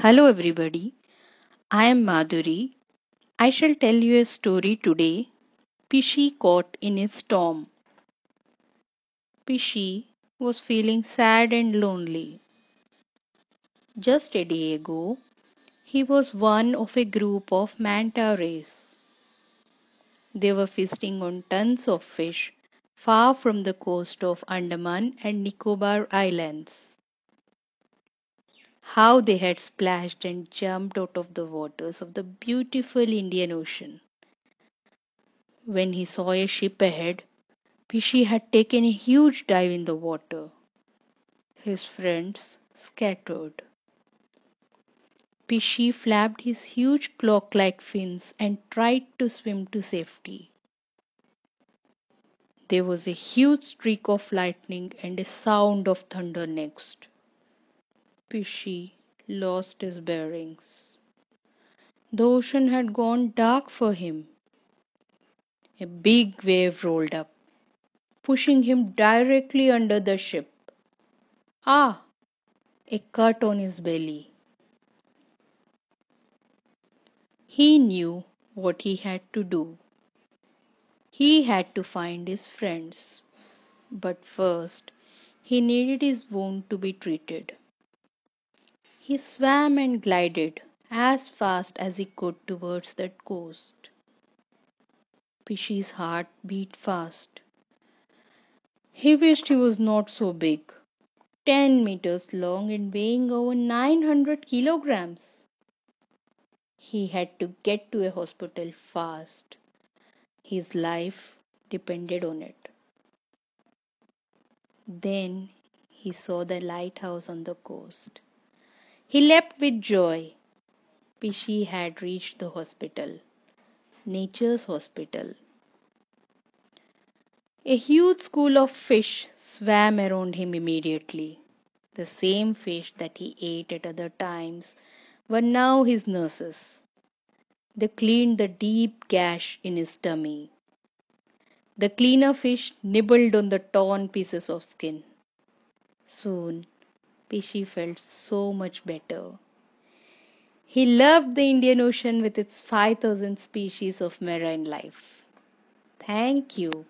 Hello, everybody. I am Madhuri. I shall tell you a story today Pishi caught in a storm. Pishi was feeling sad and lonely. Just a day ago, he was one of a group of manta rays. They were feasting on tons of fish far from the coast of Andaman and Nicobar Islands how they had splashed and jumped out of the waters of the beautiful Indian Ocean. When he saw a ship ahead, Pishi had taken a huge dive in the water. His friends scattered. Pishi flapped his huge clock like fins and tried to swim to safety. There was a huge streak of lightning and a sound of thunder next. Pishi lost his bearings. The ocean had gone dark for him. A big wave rolled up, pushing him directly under the ship. Ah! A cut on his belly. He knew what he had to do. He had to find his friends. But first, he needed his wound to be treated. He swam and glided as fast as he could towards that coast. Pishi's heart beat fast. He wished he was not so big, ten meters long and weighing over 900 kilograms. He had to get to a hospital fast. His life depended on it. Then he saw the lighthouse on the coast. He leapt with joy. Pishi had reached the hospital, nature's hospital. A huge school of fish swam around him immediately. The same fish that he ate at other times were now his nurses. They cleaned the deep gash in his tummy. The cleaner fish nibbled on the torn pieces of skin. Soon Pishi felt so much better. He loved the Indian Ocean with its 5000 species of marine life. Thank you.